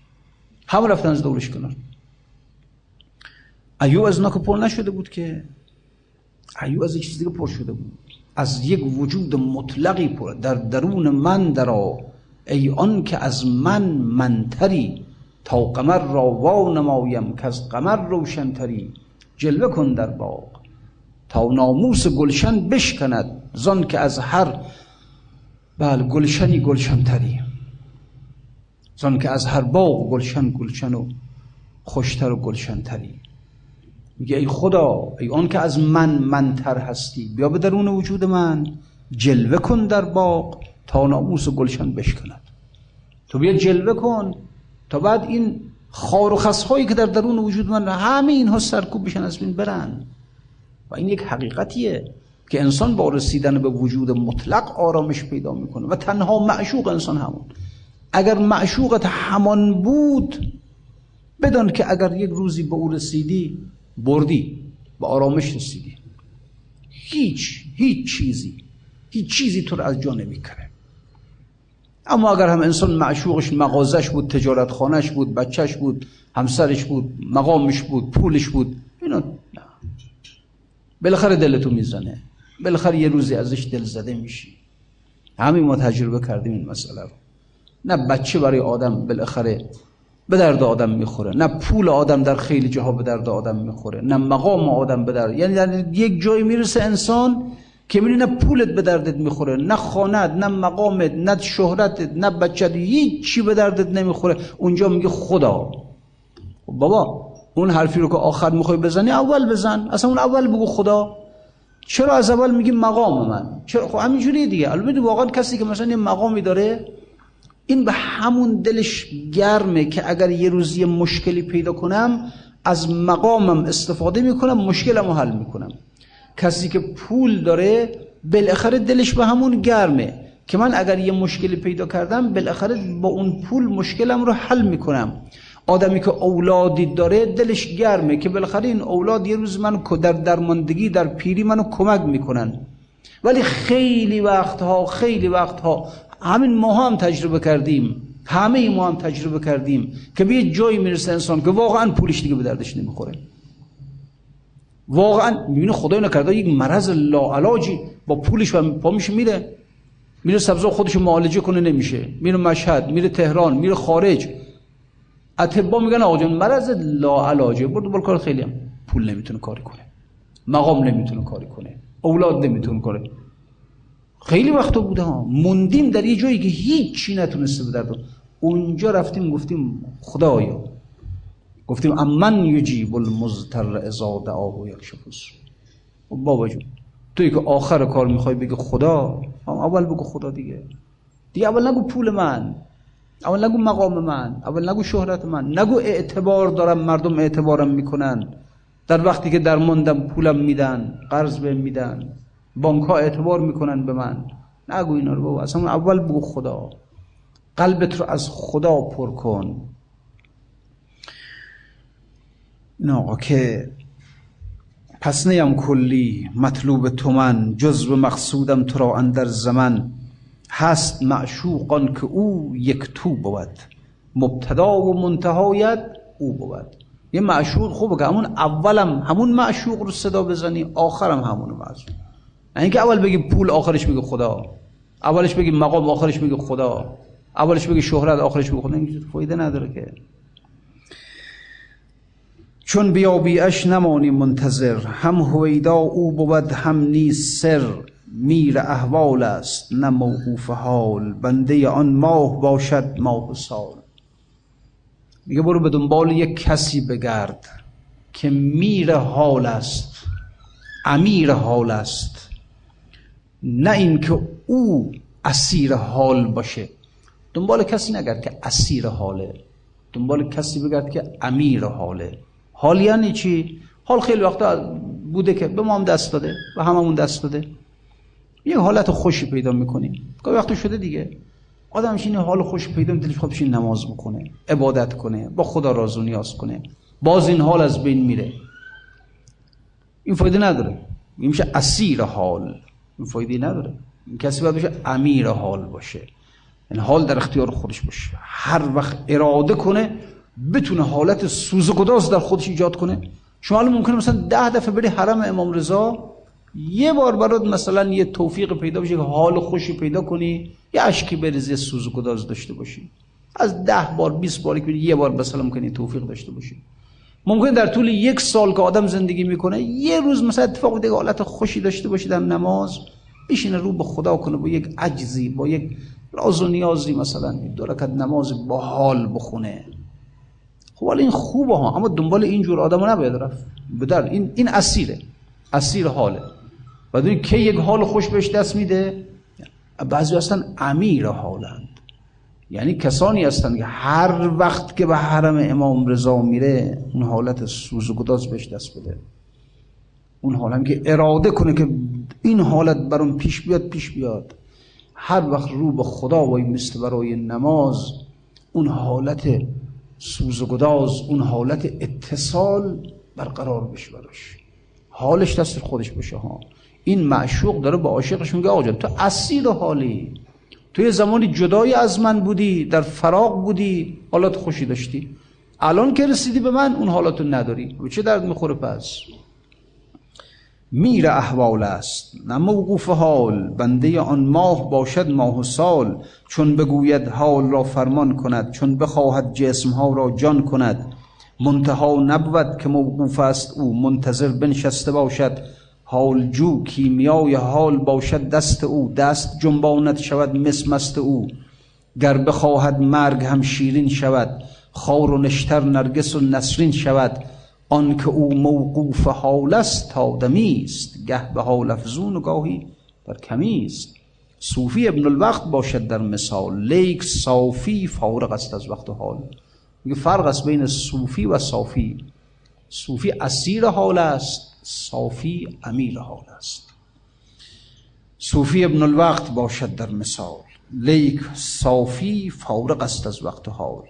همه رفتن از دورش کنار. ایوب از که پر نشده بود که ایوب از چیزی که پر شده بود. از یک وجود مطلقی پر. در درون من درا ای آن که از من من‌تری. تا قمر را وا نمایم که از قمر روشنتری. جلوه کن در باغ. تا ناموس گلشن بشکند زان که از هر بله گلشنی گلشن تری زان که از هر باغ گلشن گلشن و خوشتر و گلشن تری میگه ای خدا ای آن که از من من‌تر هستی بیا به درون وجود من جلوه کن در باغ تا ناموس گلشن بشکند. تو بیا جلوه کن تا بعد این خار و خسهایی که در درون وجود من همه اینها سرکوب بشن از بین برن. و این یک حقیقتیه که انسان با رسیدن به وجود مطلق آرامش پیدا می‌کنه و تنها معشوق انسان همون. اگر معشوقت همان بود بدان که اگر یک روزی به او رسیدی بردی به آرامش رسیدی. هیچ هیچ چیزی هیچ چیزی تو رو از جا نمی‌کنه اما اگر هم انسان معشوقش مغازش بود تجارت خانش بود بچهش بود همسرش بود مقامش بود پولش بود بالاخره دلتو می‌زنه. بالاخره یه روزی ازش دل زده میشی. همین ما تجربه کردیم این مسئله رو. نه بچه برای آدم بالاخره به درد آدم می‌خوره نه پول آدم در خیلی جاها به درد آدم می‌خوره نه مقام آدم به درد. یعنی در یک جایی می‌رسه انسان که میری نه پولت به دردت می‌خوره نه خانت نه مقامت نه شهرتت نه بچت هیچ چی به دردت نمی‌خوره. اونجا میگه خدا. خب بابا اون حرفی رو که آخر می‌خوای بزنی اول بزن. اصلا اون اول بگو خدا. چرا از اول میگی مقام من؟ چرا؟ خب همینجوری دیگه. البته واقعا کسی که مثلا یه مقامی داره این به همون دلش گرمه که اگر یه روزی مشکلی پیدا کنم از مقامم استفاده می‌کنم مشکلم رو حل می‌کنم. کسی که پول داره بالاخره دلش به همون گرمه که من اگر یه مشکلی پیدا کردم بالاخره با اون پول مشکلم رو حل می‌کنم. آدمی که اولادی داره دلش گرمه که بالاخره این اولاد یه روز منو در درماندگی در پیری منو کمک می‌کنن. ولی خیلی وقتها خیلی وقتها همین ما هم تجربه کردیم. همه ما هم تجربه کردیم که به یه جایی می‌رسه انسان که واقعا پولش دیگه به دردش نمی‌خوره. واقعا می‌بینه خدای نکرده یک مرض لاعلاجی با پولش و پا میشه میره میره سبزا خودش معالجه کنه نمیشه. میره مشهد میره تهران میره خارج. اطبا میگن آقا جان مرض لاعلاجه. برد بر کار خیلی هم. پول نمی‌تونه کاری کنه. مقام نمی‌تونه کاری کنه. اولاد نمی‌تونه کاری خیلی وقتا بوده ها. موندیم در یه جایی که هیچی نتونسته به درد اونجا رفتیم گفتیم خدایا. گفتیم امن یجیب المزتر اذا دعاه و یکشف بابا جون توی که آخر کار می‌خوای بگی خدا اول بگو خدا دیگه. دیگه اول نگو پول من. اول نگو مقام من اول نگو شهرت من. نگو اعتبار دارم مردم اعتبارم می‌کنن. در وقتی که در ماندم پولم میدن قرض بهم میدن بانک ها اعتبار می‌کنن به من. نگو اینا رو بابا. اصلا اول بگو خدا. قلبت رو از خدا پر کن. نه که پس نیم کلی مطلوب تو من جزو مقصودم تو را اندر زمن. هست معشوقان که او یک تو بود. مبتدا و منتهایت او بود. یه معشوق خوبه که همون اولم همون معشوق رو صدا بزنی آخرم همون معشوق. نه اینکه اول بگی پول آخرش بگی خدا. اولش بگی مقام آخرش بگی خدا. اولش بگی شهرت آخرش بگی خدا. این فایده نداره که. چون بیابیش نمانی منتظر هم هویدا او بود هم نیز سر. میر احوال است نه موقوف حال. بنده آن ماه باشد ماه سال. میگه برو به دنبال یک کسی بگرد که میر حال است امیر حال است. نه اینکه او اسیر حال باشه. دنبال کسی نگرد که اسیر حاله. دنبال کسی بگرد که امیر حاله. حال یعنی چی؟ حال خیلی وقتا بوده که به ما هم دست داده و هممون دست داده. یه حالت خوشی پیدا می‌کنیم گاهی وقت شده دیگه. آدمش این حال خوش پیدا دلش خودش نماز بکنه عبادت کنه با خدا راز و نیاز کنه. باز این حال از بین میره. این فایده نداره. این میشه اسیر حال. این فایده نداره. این کسی باید بشه امیر حال باشه. این حال در اختیار خودش باشه. هر وقت اراده کنه بتونه حالت سوز گداز در خودش ایجاد کنه. شما الان ممکنه مثلا ده دفعه بری حرم امام رضا یه بار برات مثلا یه توفیق پیدا بشه که حال خوشی پیدا کنی یه اشکی بریزی سوز گداز داشته باشی. از ده بار 20 باری که یه بار مثلا ممکنه توفیق داشته باشی. ممکن در طول یک سال که آدم زندگی می‌کنه یه روز مثلا اتفاق دیگه حالت خوشی داشته باشی در نماز بشینه رو به خدا کنه با یک عجزی با یک راز و نیازی مثلا دو رکعت نماز با حال بخونه. خب این خوبه ها اما دنبال اینجور آدم نباید رفت. بدر این این اسیره. اسیر حاله. و که یک حال خوش بهش دست میده؟ بعضی هستن امیر حالند. یعنی کسانی هستن که هر وقت که به حرم امام رضا میره اون حالت سوز و گداز بهش دست بده. اون حالم که اراده کنه که این حالت برام پیش بیاد پیش بیاد. هر وقت رو به خدا وای مثل برای نماز اون حالت سوز و گداز اون حالت اتصال برقرار بشه براش. حالش دست خودش باشه ها. این معشوق داره با عاشقش میگه آقا تو اسیر حالی. تو یه زمانی جدای از من بودی در فراغ بودی حالات خوشی داشتی. الان که رسیدی به من اون حالاتو نداری. و چه درد می‌خوره پس؟ میر احوال است. نه موقوف حال. بنده آن ماه باشد ماه و سال. چون بگوید حال را فرمان کند چون بخواهد جسم ها را جان کند. منتها نبود که موقوف است او. منتظر بنشسته باشد. حال جو کیمیای حال باشد دست او دست جنباند شود مسمست او. گر بخواهد مرگ هم شیرین شود خار و نشتر نرگس و نسرین شود. آنکه او موقوف حال است تا دمی است گه به حال افزون و گاهی در کمی است. صوفی ابن الوقت باشد در مثال لیک صافی فارغ است از وقت و حال. فرق است بین صوفی و صافی. صوفی اسیر حال است صافی امیر حال است. صوفی ابن الوقت باشد در مثال. لیک صافی فارغ است از وقت حال.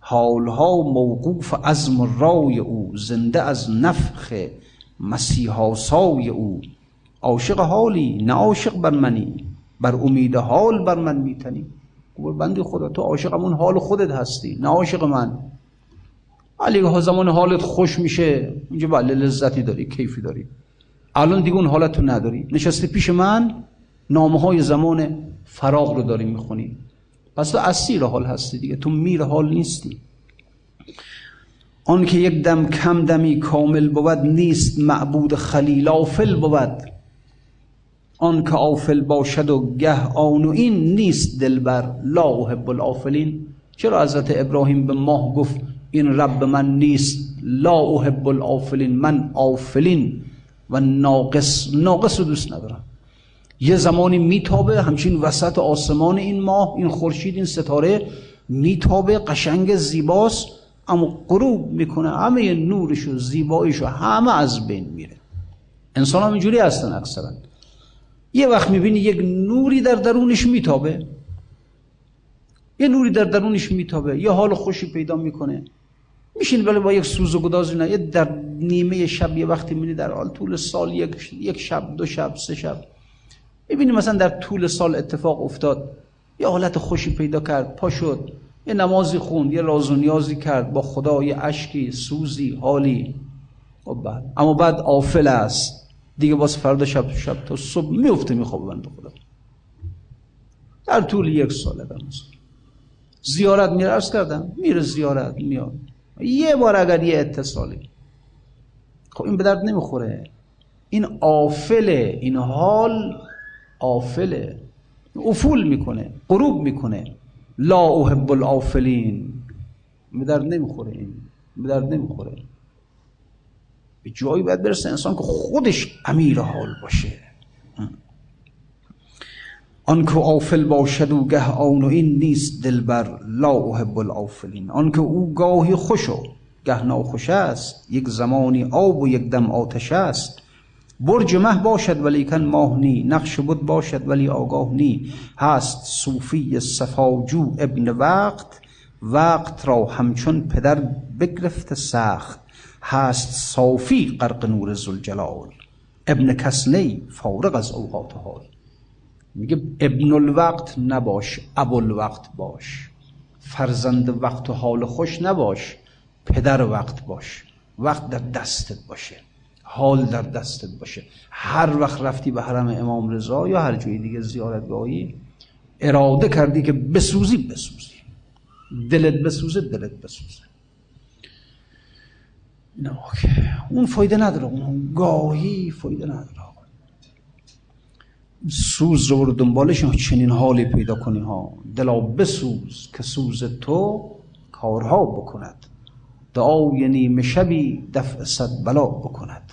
حالها موقوف عزم رای او زنده از نفخ مسیحا سای او. عاشق حالی نه عاشق بر منی. بر امید حال بر من میتنی. بندی خدا تو عاشق همون حال خودت هستی نه عاشق من. علی زمان حالت خوش میشه. اینجا بله لذتی داری کیفی داری. الان دیگه اون حالت تو نداری. نشسته پیش من نامه های زمان فراغ رو داری می‌خونی. پس تو اسیر حال هستی دیگه تو میر حال نیستی. آن که یک دم کم دمی کامل بود نیست معبود خلیل آفل بود. آن که آفل باشد و گه آن و این نیست دلبر لا احب الافلین چرا حضرت ابراهیم به ماه گفت این رب من نیست. لا احب الافلین من آفلین و ناقص ناقص رو دوست ندارم. یه زمانی میتابه همچین وسط آسمان این ماه این خورشید این ستاره میتابه قشنگ زیباست اما غروب می‌کنه همه نورش و زیباییش و همه از بین میره. انسان هم اینجوری هستن اکثرا. یه وقت می‌بینی یک نوری در درونش میتابه. یه نوری در درونش میتابه. یه حال خوشی پیدا می‌کنه. میشین ولی با یک سوز و گدازی نه در نیمه شب یه وقتی می‌بینی در حال طول سال یک, یک شب دو شب سه شب. می‌بینی مثلا در طول سال اتفاق افتاد. یه حالت خوشی پیدا کرد پا شد. یه نمازی خوند یه راز و نیازی کرد با خدا یه اشکی سوزی حالی. خب بعد. اما بعد آفل است. دیگه باز فردا شب شب تا صبح میفته میخوابه بنده خدا. در طول یک سال در زیارت میره کردم میره زیارت میاد. یه بار اگر یه اتصالی. خب این به درد نمی‌خوره. این آفله این حال آفله. افول می‌کنه غروب می‌کنه. لا احب الافلین به درد نمی‌خوره این. به درد نمی‌خوره. به جایی باید برسه انسان که خودش امیر حال باشه. آنکه آفل باشد و گه آن و این نیست دلبر لا احب الافلین آنکه او گاهی خوش و گه ناخوش است یک زمانی آب و یک دم آتش است. برج مه باشد ولیکن ماه نی نقش بود باشد ولی آگاه نی. هست صوفی صفاجو ابن وقت وقت را همچون پدر بگرفت سخت. هست صافی غرق نور زلجلال ابن کسنی فارغ از اوقات حال. میگه ابن الوقت نباش ابو الوقت باش. فرزند وقت و حال خوش نباش پدر وقت باش. وقت در دستت باشه حال در دستت باشه. هر وقت رفتی به حرم امام رضا یا هر جای دیگه زیارتگاهی اراده کردی که بسوزی بسوزی. دلت بسوزه دلت بسوزه. نه اون فایده نداره اون گاهی فایده نداره. سوز رو برو دنبالش چنین حالی پیدا کنی ها. دلا بسوز که سوز تو کارها بکند. دعای نیمه شبی دفع صد بلا بکند.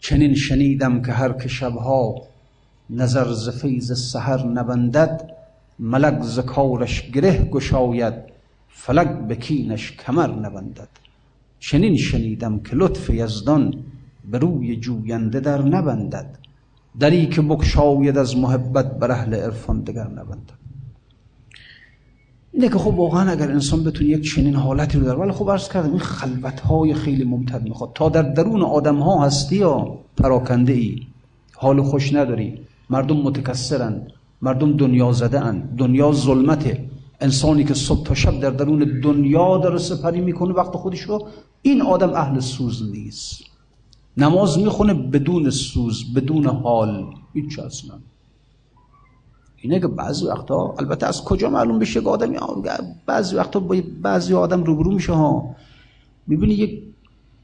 چنین شنیدم که هر که شبها نظر ز فیض سحر نبندد ملک ز کارش گره گشاید فلک به کینش کمر نبندد. چنین شنیدم که لطف یزدان به روی جوینده در نبندد. دری که بکشاید از محبت بر اهل عرفان دگر نبندد اینه که خب واقعا اگر انسان بتونه یک چنین حالتی رو داره ولی خب عرض کردم این خلوت های خیلی ممتد می‌خواد. تا در درون آدم ها هستی یا پراکنده ای حال خوش نداری. مردم متکسرن مردم دنیا زده ان دنیا ظلمته. انسانی که صبح تا شب در درون دنیا داره سپری می‌کنه وقت خودش رو این آدم اهل سوز نیست. نماز می‌خونه بدون سوز بدون حال. هیچ اصلا اینه که بعضی وقتا البته از کجا معلوم بشه که آدم بعضی وقتا با بعضی آدم روبرو میشه ها. می‌بینی یک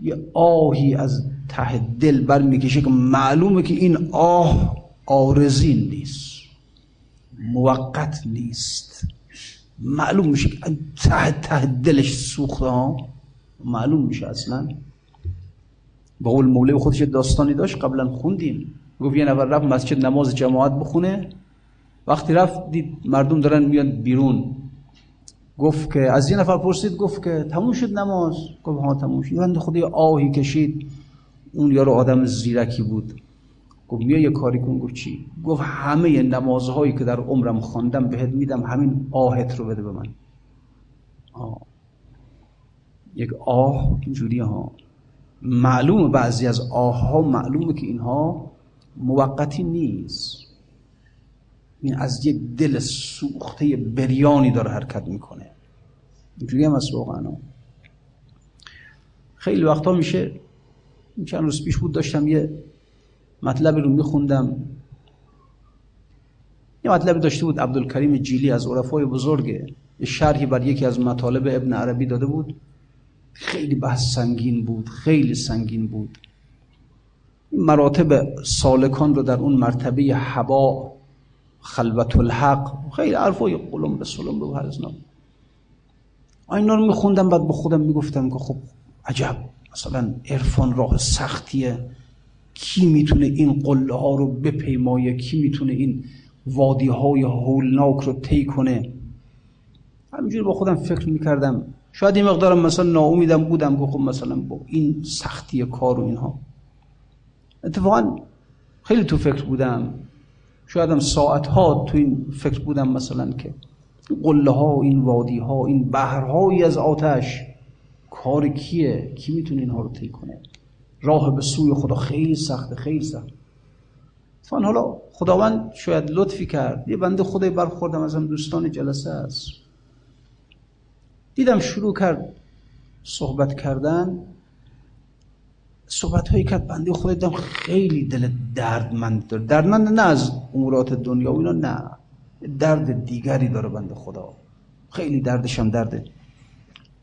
یه آهی از ته دل بر می‌کشه که معلومه که این آه آرزین نیست. موقت نیست. معلوم میشه که ته ته دلش سوخته ها. معلوم میشه اصلا. با قول موله خودش داستانی داشت قبلا خوندیم. گفت یه نفر رفت مسجد نماز جماعت بخونه. وقتی رفت دید مردم دارن میاد بیرون. گفت که از یه نفر پرسید گفت که تموم شد نماز؟ گفت ها تموم شد. بنده خدای آهی کشید. اون یارو آدم زیرکی بود. گفت بیا یه کاری کن. گفت چی؟ گفت همه نمازهایی که در عمرم خواندم بهت میدم همین آهت رو بده به من. آه. یک آه اینجوری ها. معلوم بعضی از آه ها معلومه که اینها موقتی نیست. این از یک دل سوخته بریانی داره حرکت می‌کنه. اینجوری هم از واقعا. خیلی وقتا میشه چند روز پیش بود داشتم یه مطلب رو میخوندم. یه مطلب داشته بود عبدالکریم جیلی از عرفای بزرگه شرحی بر یکی از مطالب ابن عربی داده بود. خیلی بحث سنگین بود خیلی سنگین بود. این مراتب سالکان رو در اون مرتبه حبا خلوت الحق خیلی حرفای قلم به سلم رو هرزنم اینا رو میخوندم بعد به خودم می‌گفتم که خب عجب مثلا عرفان راه سختیه. کی می‌تونه این قله ها رو بپیمایه؟ کی می‌تونه این وادی های هولناک رو طی کنه؟ همینجوری با خودم فکر می‌کردم. شاید این مقدارم مثلا ناامیدم بودم که خب مثلا با این سختی کار و اینها. اتفاقا خیلی تو فکر بودم. شاید هم ساعت ها تو این فکر بودم مثلا که قله ها این وادی ها این بحرهایی از آتش کار کیه؟ کی می‌تونه اینها رو طی کنه؟ راه به سوی خدا خیلی سخته خیلی سخت فان حالا خداوند شاید لطفی کرد. یه بنده خدای برخوردم ازم دوستان جلسه است. دیدم شروع کرد صحبت کردن. صحبت هایی کرد بنده خدا دیدم خیلی دل دردمند داره. دردمند نه از امورات دنیا و اینا نه. درد دیگری داره بنده خدا. خیلی دردش هم درده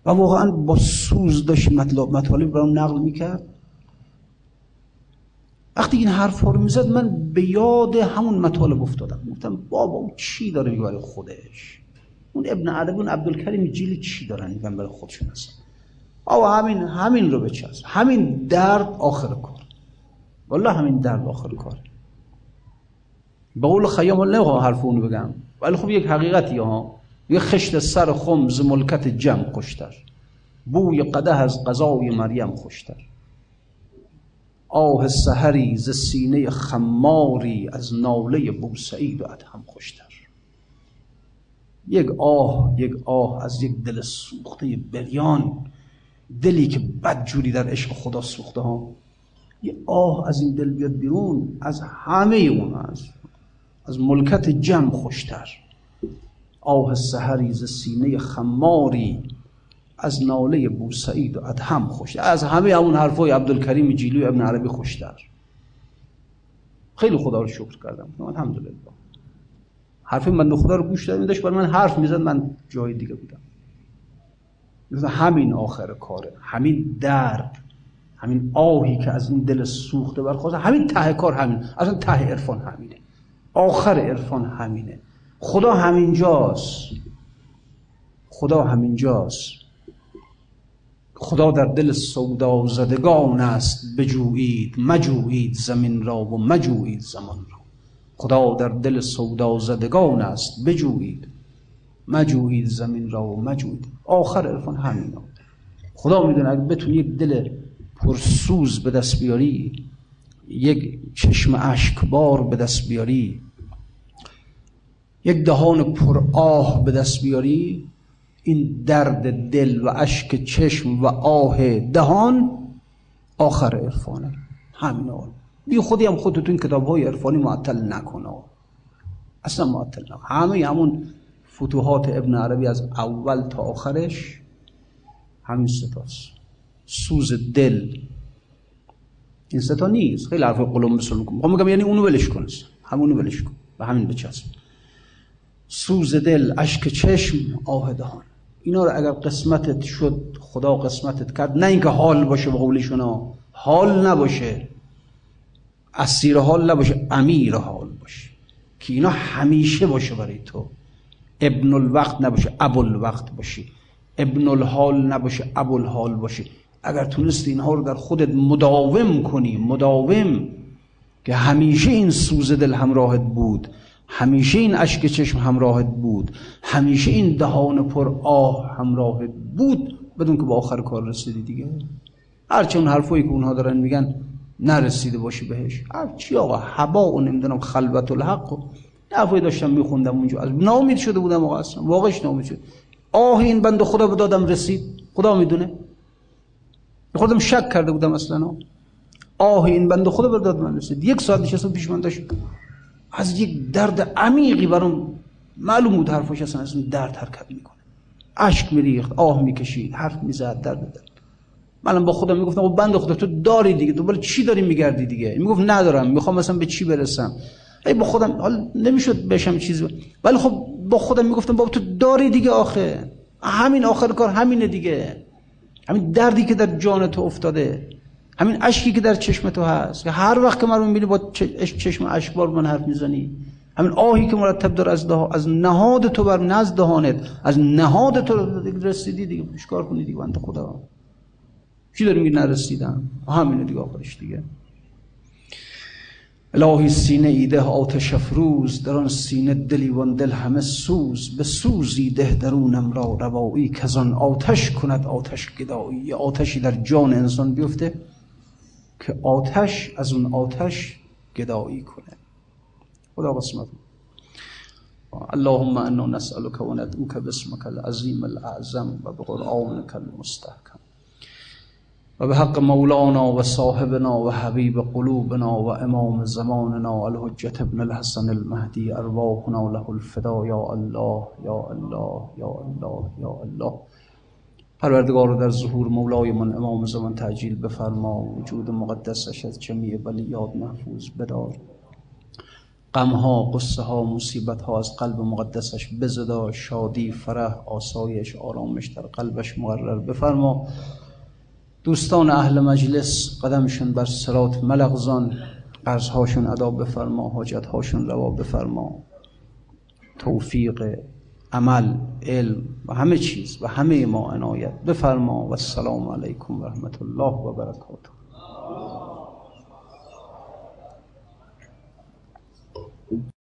و واقعا با سوز داشت مطلب مطالب برام نقل می‌کرد. وقتی این حرف رو می‌زد من به یاد همون مطالب افتادم. گفتم بابا اون چی داره میگه برای خودش؟ اون ابن عربی اون عبدالکریم جیلی چی دارن؟ میگن برای خودشون هستن آقا همین همین رو بچسب. همین درد آخر کار. والله همین درد آخر کار. به قول خیام الله حرف اونو بگم. ولی خب یک حقیقتی ها. یه خشت سر خمز ملکت جمع خوشتر. بوی قده از قضای مریم خوشتر. آه سهری ز سینه خماری از ناله بوسعید و ادهم خوشتر. یک آه یک آه از یک دل سوخته بریان دلی که بدجوری در عشق خدا سوخته ها. یه آه از این دل بیاد بیرون از همه اون از از ملکت جمع خوشتر. آه سهری ز سینه خماری از ناله بوسعید و ادهم خوش از همه اون حرفای عبدالکریم جیلی و ابن عربی خوشتر. خیلی خدا رو شکر کردم. الحمدلله. حرف من خدا رو گوش دادم داشت برای من حرف می‌زد من جای دیگه بودم. همین آخر کاره همین درد همین آهی که از این دل سوخته برخواست همین ته کار همین اصلا ته عرفان همینه. آخر عرفان همینه. خدا همینجاست. خدا همینجاست. خدا در دل سودا زدگان است. بجویید مجویید زمین را و مجویید زمان را. خدا در دل سودا زدگان است بجویید. مجویید زمین را و مجویید آخر عرفان همین خدا می‌دونه اگه بتونی یک دل پرسوز به دست بیاری یک چشم اشکبار به دست بیاری یک دهان پر آه به دست بیاری این درد دل و اشک چشم و آه دهان آخر عرفانه. همین بی خودی هم خودتون کتاب های عرفانی معطل نکنه. اصلا معطل نکنه. همه همون فتوحات ابن عربی از اول تا آخرش همین ستاست سوز دل. این ستا نیست. خیلی حرف قلم بسر می‌کنم. میگم یعنی اونو ولش کن. همونو ولش کن. و همین بچسب. سوز دل اشک چشم آه دهان اینا رو اگر قسمتت شد خدا قسمتت کرد نه اینکه حال باشه به قول حال نباشه. اسیر حال نباشه امیر حال باشه. که اینا همیشه باشه برای تو. ابن الوقت نباشه ابو الوقت باشی ابن الحال نباشه ابو الحال باشی اگر تونستی اینها رو در خودت مداوم کنی مداوم که همیشه این سوز دل همراهت بود همیشه این اشک چشم همراهت بود همیشه این دهان پر آه همراهت بود بدون که با آخر کار رسیدی دیگه. هرچه اون حرفایی که اونها دارن میگن نرسیده باشی بهش. هر چی آقا حبا و نمی‌دونم خلوت الحق و حرفایی داشتم میخوندم اونجا. از نامید شده بودم آقا اصلا. واقعش نامید شد. آه این بند خدا به دادم رسید. خدا می‌دونه. خودم شک کرده بودم اصلا. آه این بند خدا به داد من رسید. یک ساعت نشستم پیش من داشت. از یک درد عمیقی برام معلوم بود حرفش اصلا. از درد حرکت می‌کنه. اشک میریخت. آه می‌کشید. حرف می‌زد. درد درد منم با خودم می‌گفتم خب بند خدا تو داری دیگه تو برای چی داری میگردی دیگه؟ می‌گفت ندارم می‌خوام مثلا به چی برسم؟ ای با خودم حال نمی‌شد بشم چیزی ولی خب با خودم می‌گفتم بابا تو داری دیگه آخه. همین آخر کار همینه دیگه. همین دردی که در جان تو افتاده همین اشکی که در چشم تو هست. که هر وقت که من رو می‌بینی با چشم اشکبار من حرف می‌زنی همین آهی که مرتب داره از, از نهاد تو بر نزد دهانت از نهاد تو رسیدی دیگه. کار کنی دیگه بنده خدا؟ چی داری میگی نرسیدم همینه دیگه آخرش دیگه. الهی سینه ایده آتش افروز در آن سینه دلی وان دل همه سوز. به سوزی ده درونم را روایی که آن آتش کند آتش گدایی. آتشی در جان انسان بیفته که آتش از اون آتش گدایی کنه. خدا قسمت. اللهم انا نسألك وندعوك باسمك العظيم الاعظم و بقرآنك المستحکم. و به حق مولانا و صاحبنا و حبیب قلوبنا و امام زماننا الحجت ابن الحسن المهدی ارواحنا له الفدا یا الله یا الله یا الله یا الله. پروردگار در ظهور مولای من امام زمان تعجیل بفرما وجود مقدسش از جمیع بلیات محفوظ بدار. غمها قصه ها مصیبت ها از قلب مقدسش بزدا شادی فرح آسایش آرامش در قلبش مقرر بفرما. دوستان اهل مجلس قدمشون بر سرات ملغزان قرضهاشون ادا بفرما حاجتهاشون روا بفرما. توفیق عمل علم و همه چیز و همه ما عنایت. بفرما و السلام علیکم و رحمت الله و برکاته.